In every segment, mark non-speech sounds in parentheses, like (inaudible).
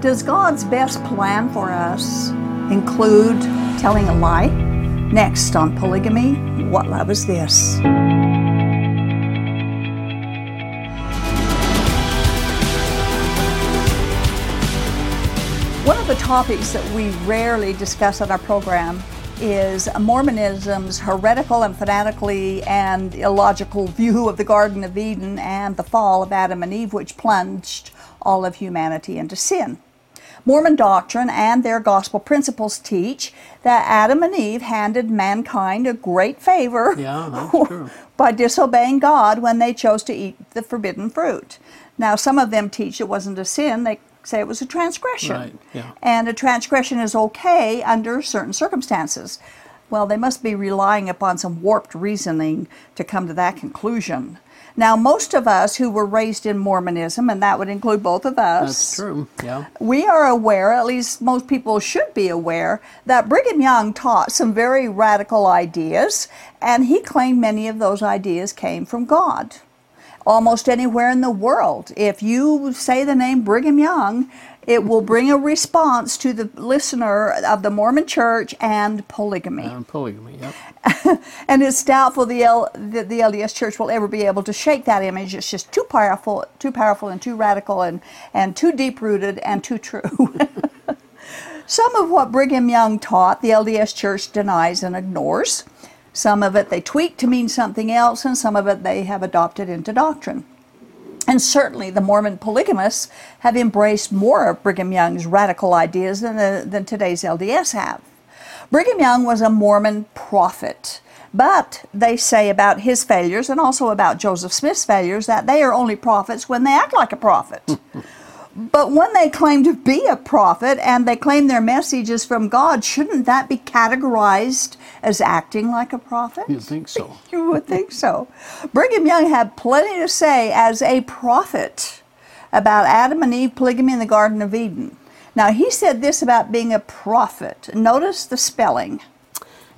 Does God's best plan for us include telling a lie? Next on Polygamy, What Love Is This? One of the topics that we rarely discuss on our program is Mormonism's heretical and fanatically and illogical view of the Garden of Eden and the fall of Adam and Eve, which plunged all of humanity into sin. Mormon doctrine and their gospel principles teach that Adam and Eve handed mankind a great favor Yeah, that's (laughs) true. by disobeying God when they chose to eat the forbidden fruit. Now, some of them teach it wasn't a sin, they say it was a transgression. Right, yeah. And a transgression is okay under certain circumstances. Well, they must be relying upon some warped reasoning to come to that conclusion. Now, most of us who were raised in Mormonism, and that would include both of us, That's true. Yeah. we are aware, at least most people should be aware, that Brigham Young taught some very radical ideas, and he claimed many of those ideas came from God. Almost anywhere in the world, if you say the name Brigham Young, it will bring a response to the listener of the Mormon Church and polygamy. And polygamy. Yep. (laughs) And it's doubtful the, L, the the LDS Church will ever be able to shake that image. It's just too powerful, too powerful, and too radical, and and too deep rooted, and too true. (laughs) Some of what Brigham Young taught, the LDS Church denies and ignores. Some of it they tweak to mean something else, and some of it they have adopted into doctrine. And certainly the Mormon polygamists have embraced more of Brigham Young's radical ideas than, the, than today's LDS have. Brigham Young was a Mormon prophet, but they say about his failures and also about Joseph Smith's failures that they are only prophets when they act like a prophet. (laughs) But when they claim to be a prophet and they claim their message is from God, shouldn't that be categorized as acting like a prophet? You think so? (laughs) You would think so. Brigham Young had plenty to say as a prophet about Adam and Eve polygamy in the Garden of Eden. Now, he said this about being a prophet. Notice the spelling.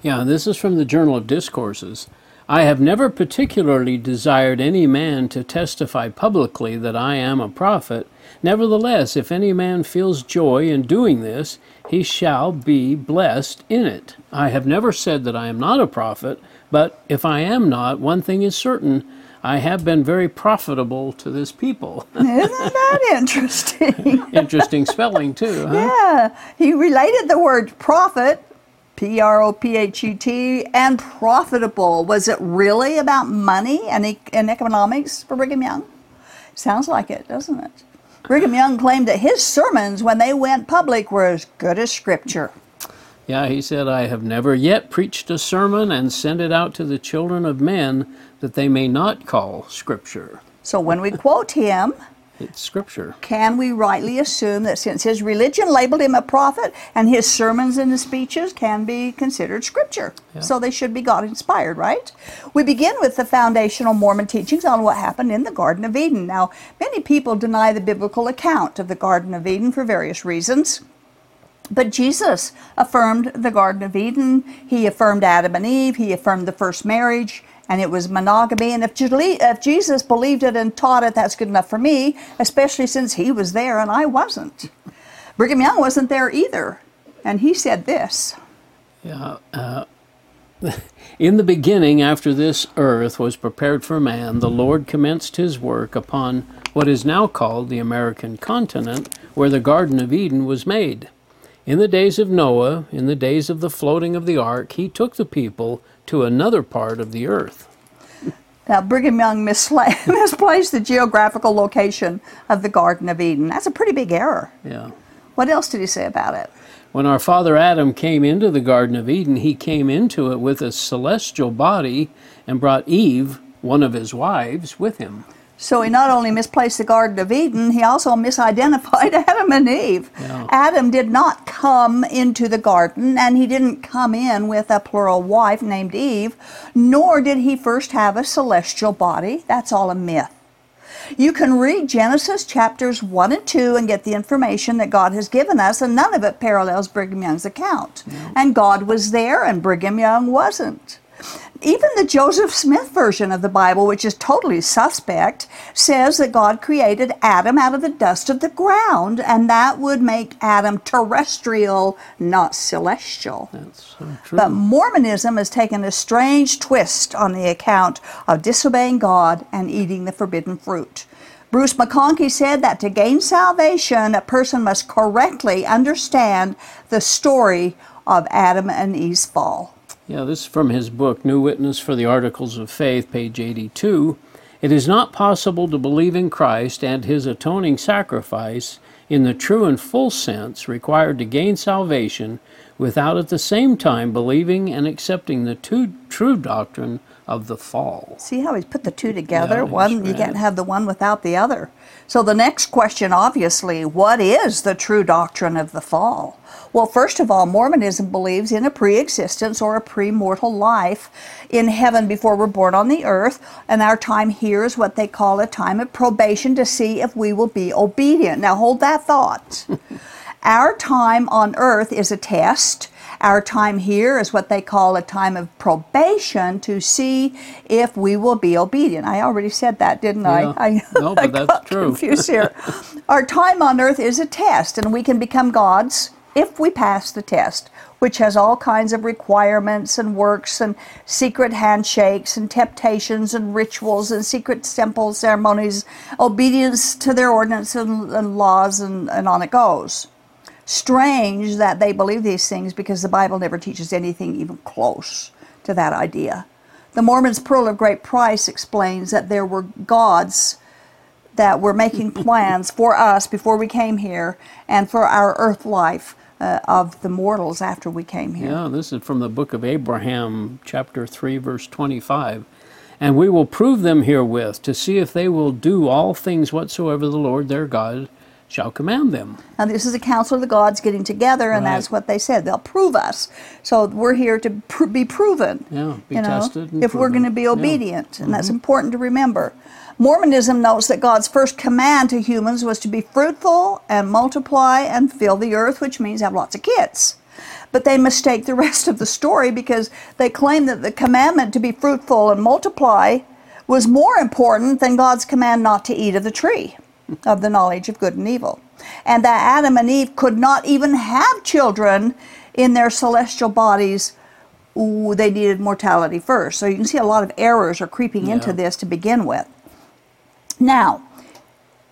Yeah, this is from the Journal of Discourses. I have never particularly desired any man to testify publicly that I am a prophet. Nevertheless, if any man feels joy in doing this, he shall be blessed in it. I have never said that I am not a prophet, but if I am not, one thing is certain I have been very profitable to this people. (laughs) Isn't that interesting? Interesting spelling, too, huh? yeah, he related the word prophet, P R O P H E T, and profitable. Was it really about money and, e- and economics for Brigham Young? Sounds like it, doesn't it? Brigham Young claimed that his sermons, when they went public, were as good as scripture. Yeah, he said, I have never yet preached a sermon and sent it out to the children of men that they may not call Scripture. So when we quote him, It's Scripture. can we rightly assume that since his religion labeled him a prophet and his sermons and his speeches can be considered scripture? So they should be God inspired, right? We begin with the foundational Mormon teachings on what happened in the Garden of Eden. Now, many people deny the biblical account of the Garden of Eden for various reasons. But Jesus affirmed the Garden of Eden. He affirmed Adam and Eve. He affirmed the first marriage, and it was monogamy. And if, if Jesus believed it and taught it, that's good enough for me, especially since he was there and I wasn't. Brigham Young wasn't there either. And he said this Yeah. Uh, (laughs) in the beginning, after this earth was prepared for man, the Lord commenced his work upon what is now called the American continent, where the Garden of Eden was made. In the days of Noah, in the days of the floating of the ark, he took the people to another part of the earth. Now, Brigham Young misla- (laughs) misplaced the geographical location of the Garden of Eden. That's a pretty big error. Yeah. What else did he say about it? When our father Adam came into the Garden of Eden, he came into it with a celestial body and brought Eve, one of his wives, with him. So he not only misplaced the Garden of Eden, he also misidentified (laughs) Adam and Eve. Yeah. Adam did not come into the garden, and he didn't come in with a plural wife named Eve, nor did he first have a celestial body. That's all a myth. You can read Genesis chapters 1 and 2 and get the information that God has given us, and none of it parallels Brigham Young's account. And God was there, and Brigham Young wasn't. Even the Joseph Smith version of the Bible, which is totally suspect, says that God created Adam out of the dust of the ground, and that would make Adam terrestrial, not celestial. That's so true. But Mormonism has taken a strange twist on the account of disobeying God and eating the forbidden fruit. Bruce McConkie said that to gain salvation, a person must correctly understand the story of Adam and Eve's fall. Yeah, this is from his book, New Witness for the Articles of Faith, page 82. It is not possible to believe in Christ and his atoning sacrifice in the true and full sense required to gain salvation without at the same time believing and accepting the two, true doctrine of the fall. See how he's put the two together? Yeah, one that's you can't have the one without the other. So the next question obviously, what is the true doctrine of the fall? Well, first of all, Mormonism believes in a pre-existence or a pre-mortal life in heaven before we're born on the earth, and our time here is what they call a time of probation to see if we will be obedient. Now hold that thought. (laughs) our time on earth is a test. Our time here is what they call a time of probation to see if we will be obedient. I already said that, didn't Yeah. I? (laughs) I, No, but I that's true. confused here. (laughs) Our time on earth is a test, and we can become gods if we pass the test, which has all kinds of requirements and works and secret handshakes and temptations and rituals and secret temple ceremonies, obedience to their ordinances and, and laws, and, and on it goes strange that they believe these things because the Bible never teaches anything even close to that idea. The Mormon's Pearl of Great Price explains that there were gods that were making (laughs) plans for us before we came here and for our earth life uh, of the mortals after we came here. Yeah, this is from the book of Abraham, chapter 3, verse 25. And we will prove them herewith to see if they will do all things whatsoever the Lord their God shall command them. Now, this is a council of the gods getting together, and Right. that's what they said. They'll prove us. So we're here to pr- be proven. Yeah, be you know, tested and if we're going to be Yeah. Mm-hmm. obedient, and that's important to remember. Mormonism notes that God's first command to humans was to be fruitful and multiply and fill the earth, which means have lots of kids. But they mistake the (laughs) rest of the story because they claim that the commandment to be fruitful and multiply was more important than God's command not to eat of the tree of the knowledge of good and evil. And that Adam and Eve could not even have children in their celestial bodies. Ooh, they needed mortality first. So you can see a lot of errors are creeping into this to begin with. Now,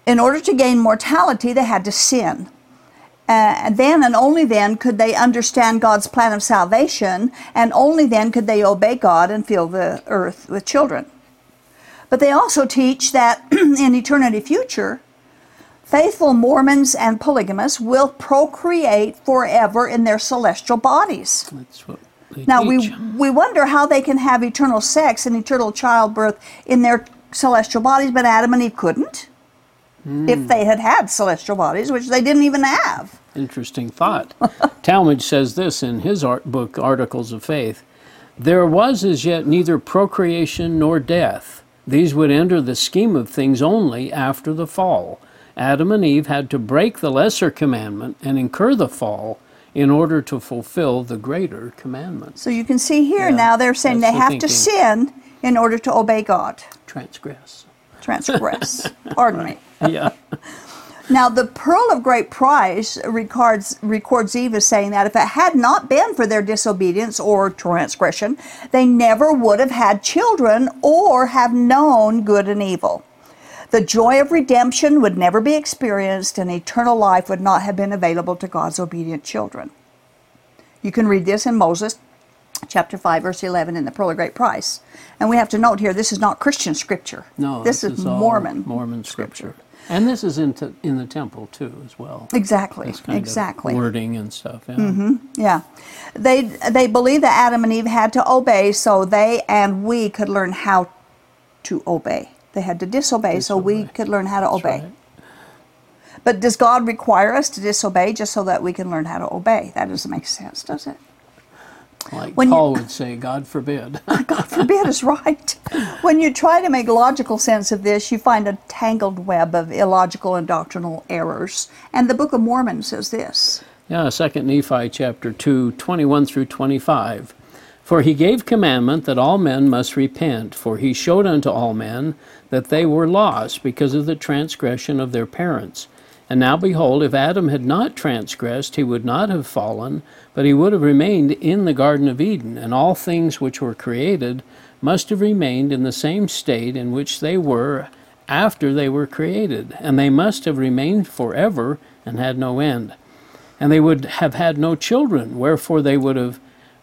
in order to gain mortality, they had to sin. Uh, and then and only then could they understand God's plan of salvation, and only then could they obey God and fill the earth with children. But they also teach that (clears throat) in eternity future, faithful Mormons and polygamists will procreate forever in their celestial bodies. That's what they Now teach. we we wonder how they can have eternal sex and eternal childbirth in their celestial bodies, but Adam and Eve couldn't. Hmm. If they had had celestial bodies, which they didn't even have. Interesting thought. (laughs) Talmage says this in his art book, Articles of Faith There was as yet neither procreation nor death. These would enter the scheme of things only after the fall. Adam and Eve had to break the lesser commandment and incur the fall in order to fulfill the greater commandment. So you can see here Yeah, now they're saying they the have to sin in order to obey God, Transgress. transgress. Pardon me. (laughs) Yeah. (laughs) Now, the Pearl of Great Price records, records Eve as saying that if it had not been for their disobedience or transgression, they never would have had children or have known good and evil. The joy of redemption would never be experienced, and eternal life would not have been available to God's obedient children. You can read this in Moses chapter 5, verse 11 in the Pearl of Great Price. And we have to note here this is not Christian scripture. No, this, is, all Mormon. Mormon scripture. And this is in, t- in the temple too, as well. Exactly. This Exactly. Wording and stuff. Yeah. Mm-hmm, yeah. They they believe that Adam and Eve had to obey so they and we could learn how to obey. They had to disobey, so we could learn how to obey. right. But does God require us to disobey just so that we can learn how to obey? That doesn't make sense, does it? Like When you- Paul would say, God forbid. (laughs) God forbid is right. When you try to make logical sense of this, you find a tangled web of illogical and doctrinal errors. And the Book of Mormon says this. yeah, 2 Nephi chapter 2, 21 through 25. For he gave commandment that all men must repent, for he showed unto all men that they were lost because of the transgression of their parents. And now behold, if Adam had not transgressed, he would not have fallen, but he would have remained in the Garden of Eden, and all things which were created must have remained in the same state in which they were after they were created, and they must have remained forever and had no end. And they would have had no children, wherefore they would have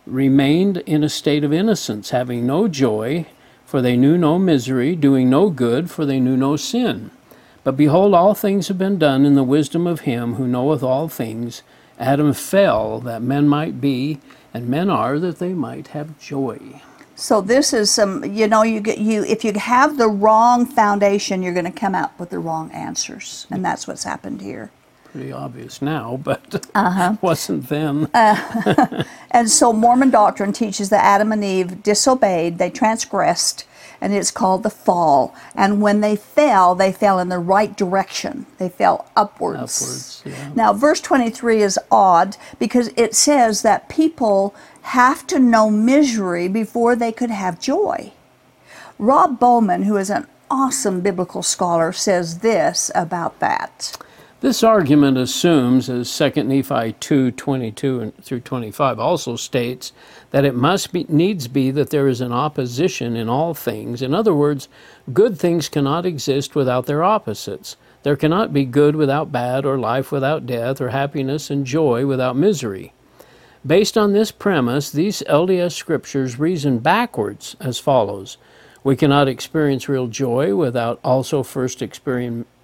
remained in a state of innocence, having no joy, for they knew no misery, doing no good, for they knew no sin. But behold, all things have been done in the wisdom of him who knoweth all things. Adam fell that men might be, and men are that they might have joy. So this is some, you know, you get you if you have the wrong foundation, you're going to come out with the wrong answers, and that's what's happened here. Pretty obvious now, but uh-huh. (laughs) wasn't then. Uh, (laughs) and so Mormon doctrine teaches that Adam and Eve disobeyed, they transgressed, and it's called the fall. And when they fell, they fell in the right direction. They fell upwards. Upwards, yeah. Now, verse 23 is odd because it says that people have to know misery before they could have joy. Rob Bowman, who is an awesome biblical scholar, says this about that. This argument assumes, as 2 Nephi 2 22 through 25 also states, that it must be, needs be that there is an opposition in all things. In other words, good things cannot exist without their opposites. There cannot be good without bad, or life without death, or happiness and joy without misery. Based on this premise, these LDS scriptures reason backwards as follows We cannot experience real joy without also first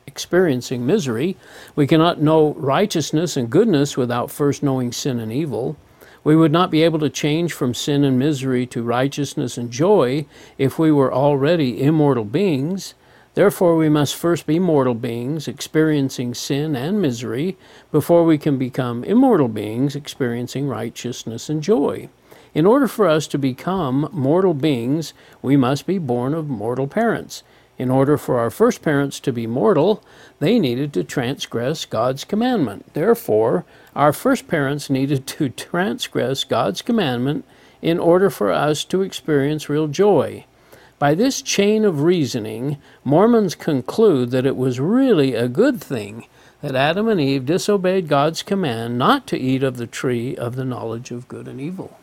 experiencing misery. We cannot know righteousness and goodness without first knowing sin and evil. We would not be able to change from sin and misery to righteousness and joy if we were already immortal beings. Therefore, we must first be mortal beings, experiencing sin and misery, before we can become immortal beings, experiencing righteousness and joy. In order for us to become mortal beings, we must be born of mortal parents. In order for our first parents to be mortal, they needed to transgress God's commandment. Therefore, our first parents needed to (laughs) transgress God's commandment in order for us to experience real joy. By this chain of reasoning, Mormons conclude that it was really a good thing that Adam and Eve disobeyed God's command not to eat of the tree of the knowledge of good and evil.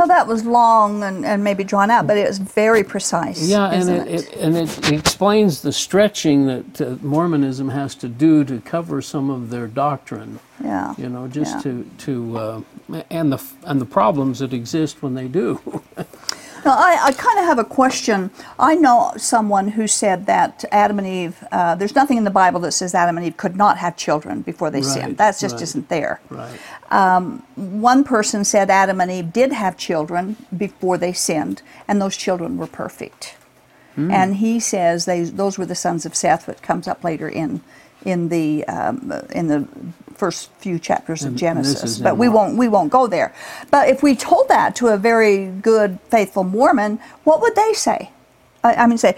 No, that was long and, and maybe drawn out, but it was very precise. Yeah, and it, it, it, and it explains the stretching that uh, Mormonism has to do to cover some of their doctrine. Yeah, you know, just yeah. to to uh, and the and the problems that exist when they do. (laughs) Now, I, I kind of have a question. I know someone who said that Adam and Eve, uh, there's nothing in the Bible that says Adam and Eve could not have children before they right, sinned. That just right, isn't there. Right. Um, one person said Adam and Eve did have children before they sinned, and those children were perfect. Mm. And he says they, those were the sons of Seth, which comes up later in in the um, in the first few chapters of Genesis, but we won't we won't go there. But if we told that to a very good faithful Mormon, what would they say? I, I mean, say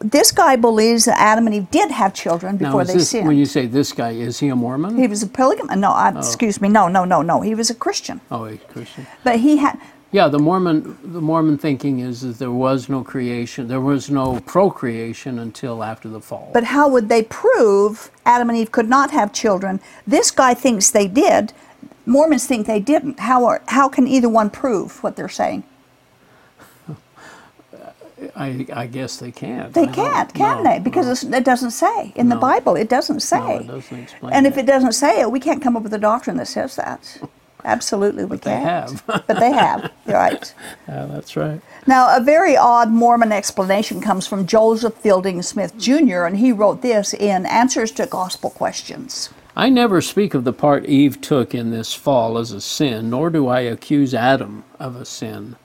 this guy believes that Adam and Eve did have children before now, they this, sinned. When you say this guy, is he a Mormon? He was a polygamist. No, I, oh. excuse me. No, no, no, no. He was a Christian. Oh, a Christian. But he had yeah, the Mormon the Mormon thinking is that there was no creation, there was no procreation until after the fall. But how would they prove Adam and Eve could not have children? This guy thinks they did. Mormons think they didn't. How are, how can either one prove what they're saying? (laughs) I, I guess they can't. They can't, can no, they? Because no. it doesn't say in no. the Bible. It doesn't say. No, it doesn't explain. And that. if it doesn't say it, we can't come up with a doctrine that says that. (laughs) Absolutely, we can but they have. (laughs) but they have. You're right. (laughs) Yeah, that's right. Now, a very odd Mormon explanation comes from Joseph Fielding Smith Jr., and he wrote this in Answers to Gospel Questions. I never speak of the part Eve took in this fall as a sin, nor do I accuse Adam of a sin.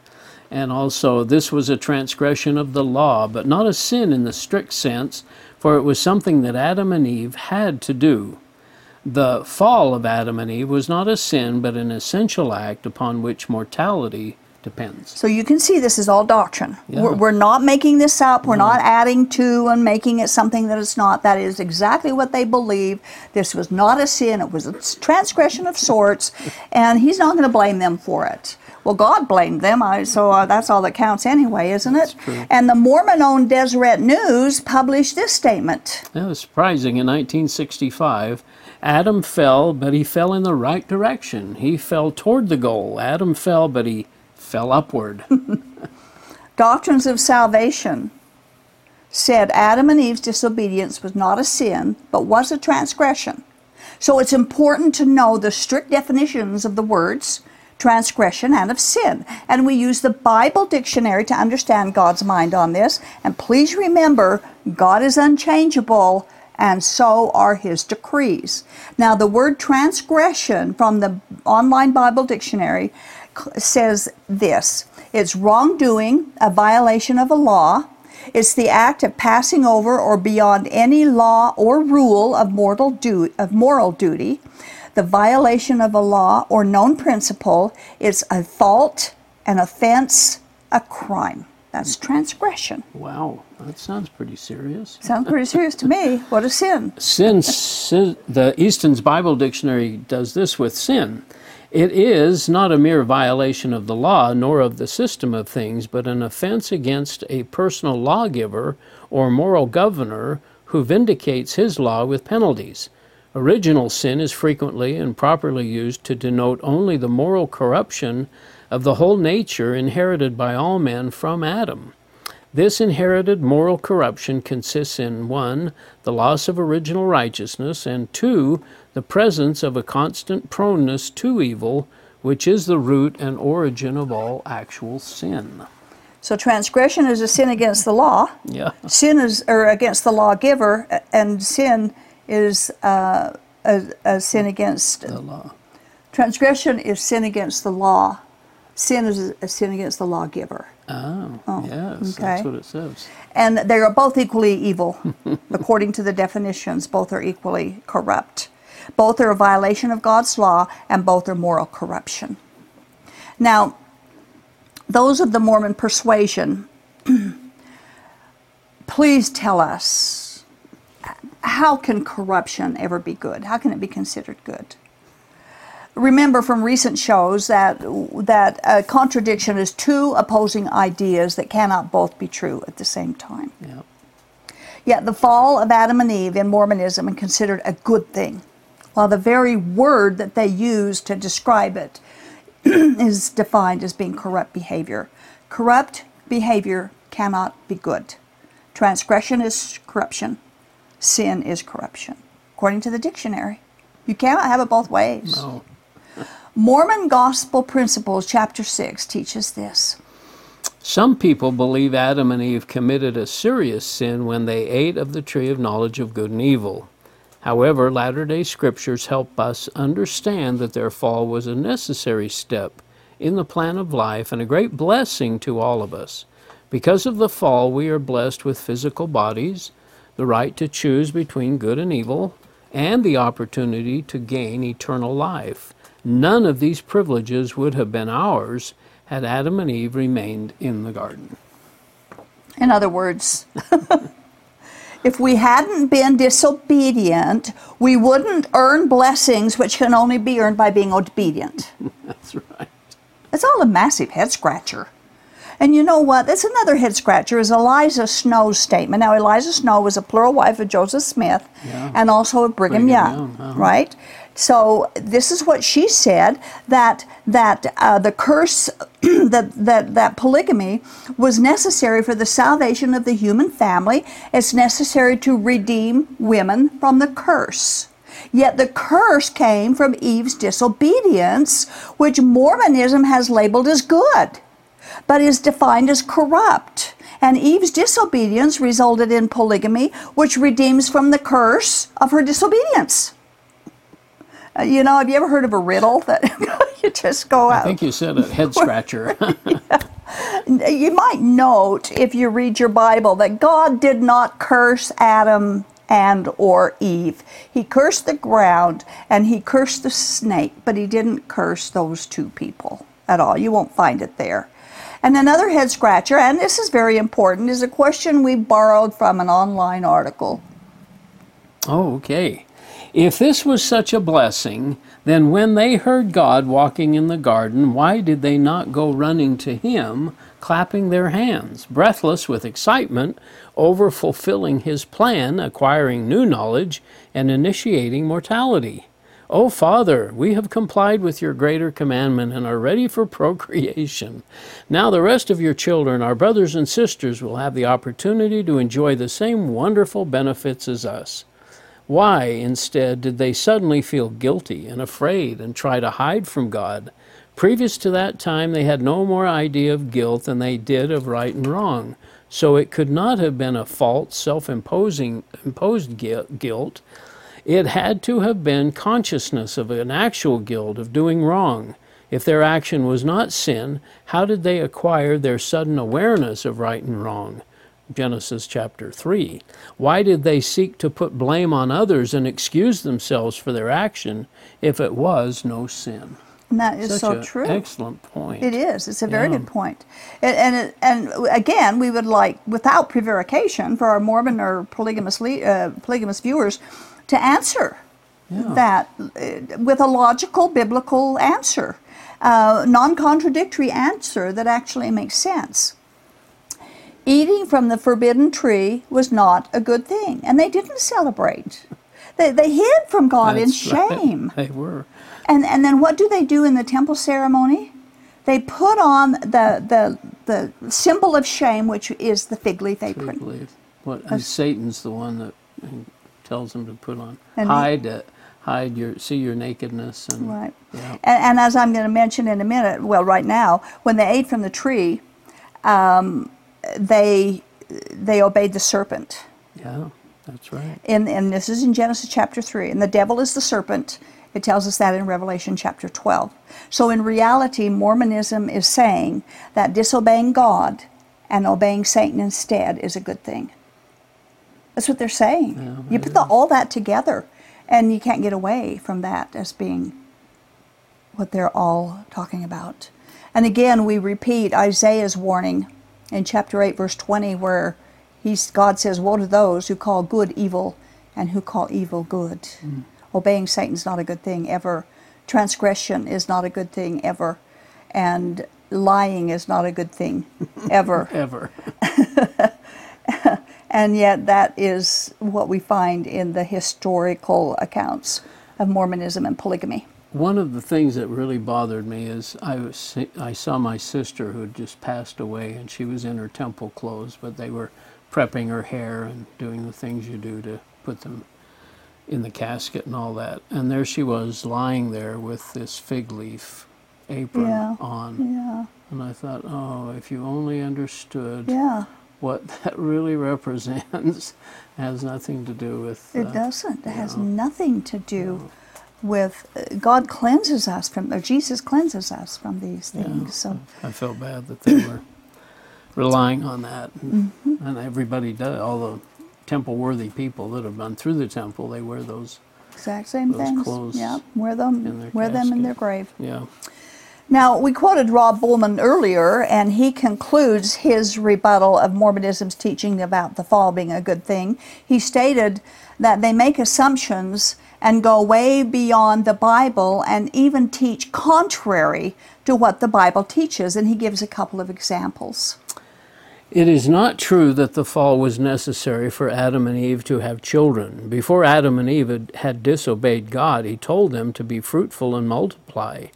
And also, this was a transgression of the law, but not a sin in the strict sense, for it was something that Adam and Eve had to do. The fall of Adam and Eve was not a sin, but an essential act upon which mortality depends. So you can see this is all doctrine. Yeah. We're, we're not making this up. We're not adding to and making it something that it's not. That is exactly what they believe. This was not a sin. It was a transgression of sorts, (laughs) and he's not going to blame them for it. Well, God blamed them, I, so uh, that's all that counts anyway, isn't it? And the Mormon-owned Deseret News published this statement. That was surprising. In 1965, Adam fell, but he fell in the right direction. He fell toward the goal. Adam fell, but he fell upward. (laughs) Doctrines of Salvation said Adam and Eve's disobedience was not a sin, but was a transgression. So it's important to know the strict definitions of the words transgression and of sin. And we use the Bible dictionary to understand God's mind on this. And please remember, God is unchangeable, and so are his decrees. Now, the word transgression from the online Bible dictionary says this it's wrongdoing, a violation of a law. It's the act of passing over or beyond any law or rule of, mortal du- of moral duty. The violation of a law or known principle is a fault, an offense, a crime. That's transgression. wow, that sounds pretty serious. Sounds pretty serious to me. What a sin. Sin, sin, the Easton's Bible Dictionary does this with sin. It is not a mere violation of the law nor of the system of things, but an offense against a personal lawgiver or moral governor who vindicates his law with penalties. Original sin is frequently and properly used to denote only the moral corruption of the whole nature inherited by all men from Adam. This inherited moral corruption consists in 1. the loss of original righteousness, and 2. the presence of a constant proneness to evil, which is the root and origin of all actual sin. So transgression is a sin against the law. Yeah. Sin is or against the lawgiver, and sin is uh, a, a sin against The law. transgression is sin against the law. Sin is a sin against the lawgiver. Oh, oh, yes, okay. that's what it says. And they are both equally evil, (laughs) according to the definitions. Both are equally corrupt. Both are a violation of God's law, and both are moral corruption. Now, those of the Mormon persuasion, (clears throat) please tell us how can corruption ever be good? How can it be considered good? Remember from recent shows that that a contradiction is two opposing ideas that cannot both be true at the same time. Yeah. Yet the fall of Adam and Eve in Mormonism is considered a good thing, while the very word that they use to describe it (clears throat) is defined as being corrupt behavior. Corrupt behavior cannot be good. Transgression is corruption. Sin is corruption, according to the dictionary. You cannot have it both ways. No. Mormon Gospel Principles, chapter 6, teaches this. Some people believe Adam and Eve committed a serious sin when they ate of the tree of knowledge of good and evil. However, Latter day Scriptures help us understand that their fall was a necessary step in the plan of life and a great blessing to all of us. Because of the fall, we are blessed with physical bodies, the right to choose between good and evil, and the opportunity to gain eternal life. None of these privileges would have been ours had Adam and Eve remained in the garden. In other words, (laughs) if we hadn't been disobedient, we wouldn't earn blessings which can only be earned by being obedient. (laughs) That's right. It's all a massive head scratcher. And you know what? That's another head scratcher is Eliza Snow's statement. Now, Eliza Snow was a plural wife of Joseph Smith Yeah. and also of Brigham, Brigham Young, Young, uh-huh. right? So this is what she said that that uh, the curse (clears throat) that, that that polygamy was necessary for the salvation of the human family. It's necessary to redeem women from the curse. Yet the curse came from Eve's disobedience, which Mormonism has labeled as good, but is defined as corrupt. And Eve's disobedience resulted in polygamy, which redeems from the curse of her disobedience. Uh, you know, have you ever heard of a riddle that (laughs) you just go out? I think you said a head (laughs) scratcher. (laughs) you might note if you read your bible that god did not curse adam and or eve he cursed the ground and he cursed the snake but he didn't curse those two people at all you won't find it there And another head scratcher, and this is very important, is a question we borrowed from an online article. Oh, okay. If this was such a blessing, then when they heard God walking in the garden, why did they not go running to Him, clapping their hands, breathless with excitement over fulfilling His plan, acquiring new knowledge, and initiating mortality? O Father, we have complied with your greater commandment and are ready for procreation. Now the rest of your children, our brothers and sisters, will have the opportunity to enjoy the same wonderful benefits as us. Why, instead, did they suddenly feel guilty and afraid and try to hide from God? Previous to that time, they had no more idea of guilt than they did of right and wrong. So it could not have been a false, self imposing imposed guilt. It had to have been consciousness of an actual guilt of doing wrong. If their action was not sin, how did they acquire their sudden awareness of right and wrong? Genesis chapter 3. Why did they seek to put blame on others and excuse themselves for their action if it was no sin? And that is Such so true. Excellent point. It is. It's a very Yeah. good point. And and, it, and again, we would like, without prevarication, for our Mormon or polygamous uh, polygamous viewers to answer Yeah. that uh, with a logical biblical answer, uh, non-contradictory answer that actually makes sense. Eating from the forbidden tree was not a good thing, and they didn't celebrate. They, they hid from God in That's right. shame. They were. And and then what do they do in the temple ceremony? They put on the the the symbol of shame, which is the fig leaf apron. believe. What, and Satan's the one that tells them to put on. And hide it. Hide your, see your nakedness. And, Right. Yeah. And, and as I'm going to mention in a minute, well, right now, when they ate from the tree, um, they they obeyed the serpent. Yeah, that's right. In, and this is in Genesis chapter 3. And the devil is the serpent. It tells us that in Revelation chapter 12. So in reality, Mormonism is saying that disobeying God and obeying Satan instead is a good thing. That's what they're saying. Yeah, you put the, all that together, and you can't get away from that as being what they're all talking about. And again, we repeat Isaiah's warning in chapter 8, verse 20, where he's, God says, Woe to those who call good evil and who call evil good. Mm. Obeying Satan's not a good thing ever. Transgression is not a good thing ever. And lying is not a good thing (laughs) ever. Ever. (laughs) and yet, that is what we find in the historical accounts of Mormonism and polygamy. One of the things that really bothered me is I was I saw my sister who had just passed away, and she was in her temple clothes, but they were prepping her hair and doing the things you do to put them in the casket and all that. And there she was lying there with this fig leaf apron Yeah. on, Yeah, and I thought, oh, if you only understood yeah. What (laughs) that really represents, (laughs) has nothing to do with. It uh, doesn't. It has yeah. nothing to do with uh, God cleanses us from, or Jesus cleanses us from these things. So, I felt bad that they were (coughs) relying on that, and, Mm-hmm. and everybody does. All the temple-worthy people that have gone through the temple, they wear those. exact same Those things. clothes Yeah, wear them, in their wear them in their grave. Yeah, Now, we quoted Rob Bowman earlier, and he concludes his rebuttal of Mormonism's teaching about the fall being a good thing. He stated that they make assumptions and go way beyond the Bible and even teach contrary to what the Bible teaches, and he gives a couple of examples. it is not true that the fall was necessary for Adam and Eve to have children. Before Adam and Eve had, disobeyed God, He told them to be fruitful and multiply.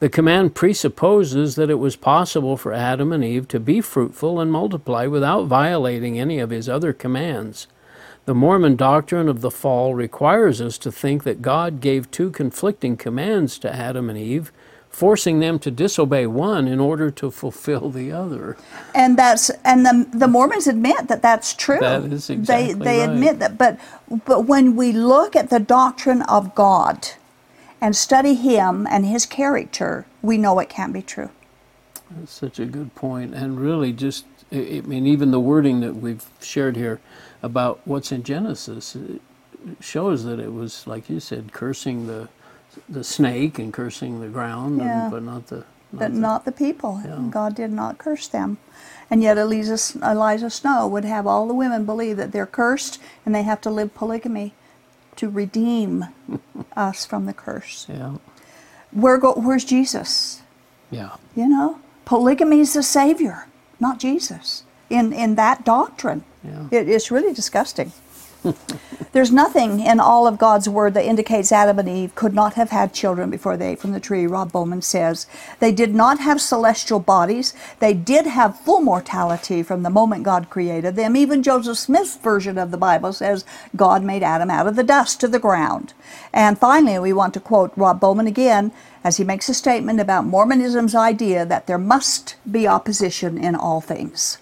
The command presupposes that it was possible for Adam and Eve to be fruitful and multiply without violating any of his other commands. The Mormon doctrine of the fall requires us to think that God gave two conflicting commands to Adam and Eve, forcing them to disobey one in order to fulfill the other. And that's and the the Mormons admit that that's true. That is they exactly they right. admit that, but but when we look at the doctrine of God and study Him and His character, we know it can't be true. That's such a good point, and really, just I mean, even the wording that we've shared here about what's in Genesis shows that it was, like you said, cursing the the snake and cursing the ground, Yeah. and, but not the but not the people. God did not curse them. And yet Eliza, Eliza Snow would have all the women believe that they're cursed and they have to live polygamy to redeem (laughs) us from the curse. Yeah. Where go, where's Jesus? Yeah. You know, polygamy is the savior, not Jesus. In in that doctrine, Yeah. it, it's really disgusting. (laughs) There's nothing in all of God's word that indicates Adam and Eve could not have had children before they ate from the tree, Rob Bowman says. They did not have celestial bodies. They did have full mortality from the moment God created them. Even Joseph Smith's version of the Bible says God made Adam out of the dust to the ground. And finally, we want to quote Rob Bowman again as he makes a statement about Mormonism's idea that there must be opposition in all things.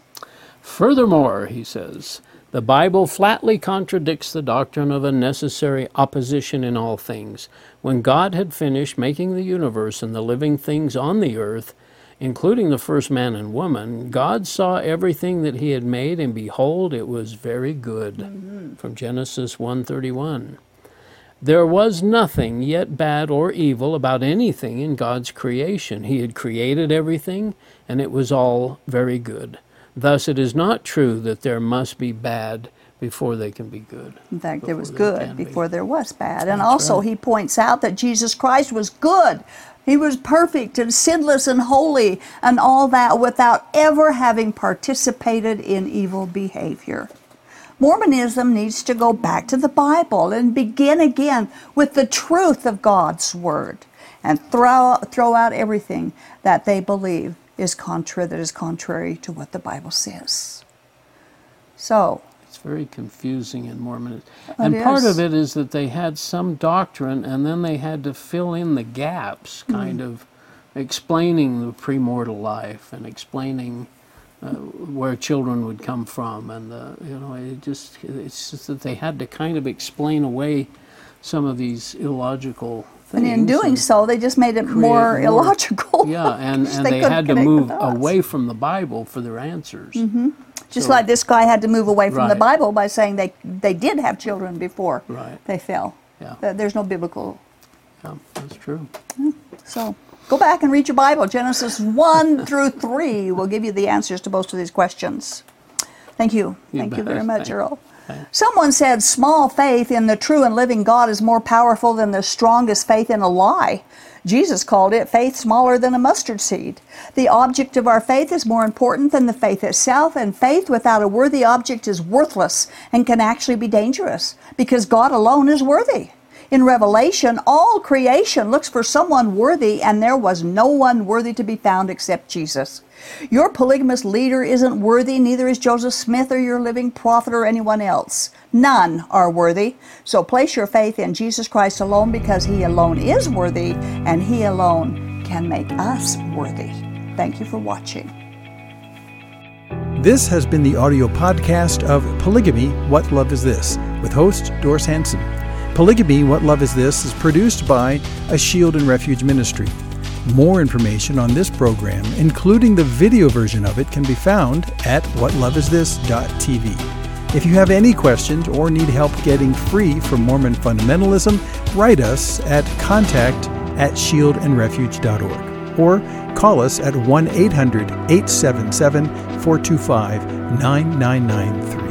Furthermore, he says, the Bible flatly contradicts the doctrine of a necessary opposition in all things. When God had finished making the universe and the living things on the earth, including the first man and woman, God saw everything that he had made and behold it was very good. Mm-hmm. From Genesis 1:31. There was nothing yet bad or evil about anything in God's creation. He had created everything, and it was all very good. Thus, it is not true that there must be bad before they can be good. In fact, there was good can be. before there was bad. And That's also, right. he points out that Jesus Christ was good. He was perfect and sinless and holy and all that without ever having participated in evil behavior. Mormonism needs to go back to the Bible and begin again with the truth of God's Word and throw, throw out everything that they believe is contra, that is contrary to what the Bible says. So, It's very confusing in Mormonism. And part is. of it is that they had some doctrine and then they had to fill in the gaps, Hmm. kind of explaining the premortal life and explaining uh, where children would come from. And, the, you know, it just, it's just that they had to kind of explain away some of these illogical and in doing and- so, they just made it more, more- illogical. Yeah, (laughs) and, and they, couldn't had to move. Away from the Bible for their answers. Mm-hmm. Just So- like this guy had to move away from the Bible by saying they they did have children before Right. they fell. Yeah. There's no biblical. Yeah, that's true. So go back and read your Bible. Genesis 1 (laughs) through 3 will give you the answers to most of these questions. Thank you. You Thank you very much, Thank- Earl. Someone said small faith in the true and living God is more powerful than the strongest faith in a lie. Jesus called it faith smaller than a mustard seed. The object of our faith is more important than the faith itself, and faith without a worthy object is worthless and can actually be dangerous because God alone is worthy. In Revelation, all creation looks for someone worthy, and there was no one worthy to be found except Jesus. Your polygamous leader isn't worthy, neither is Joseph Smith or your living prophet or anyone else. None are worthy. So place your faith in Jesus Christ alone because He alone is worthy, and He alone can make us worthy. Thank you for watching. This has been the audio podcast of Polygamy What Love Is This with host Doris Hanson. Polygamy What Love Is This is produced by a Shield and Refuge ministry. More information on this program, including the video version of it, can be found at whatloveisthis.tv. If you have any questions or need help getting free from Mormon fundamentalism, write us at contact at shieldandrefuge.org or call us at 1 800 877 425 9993.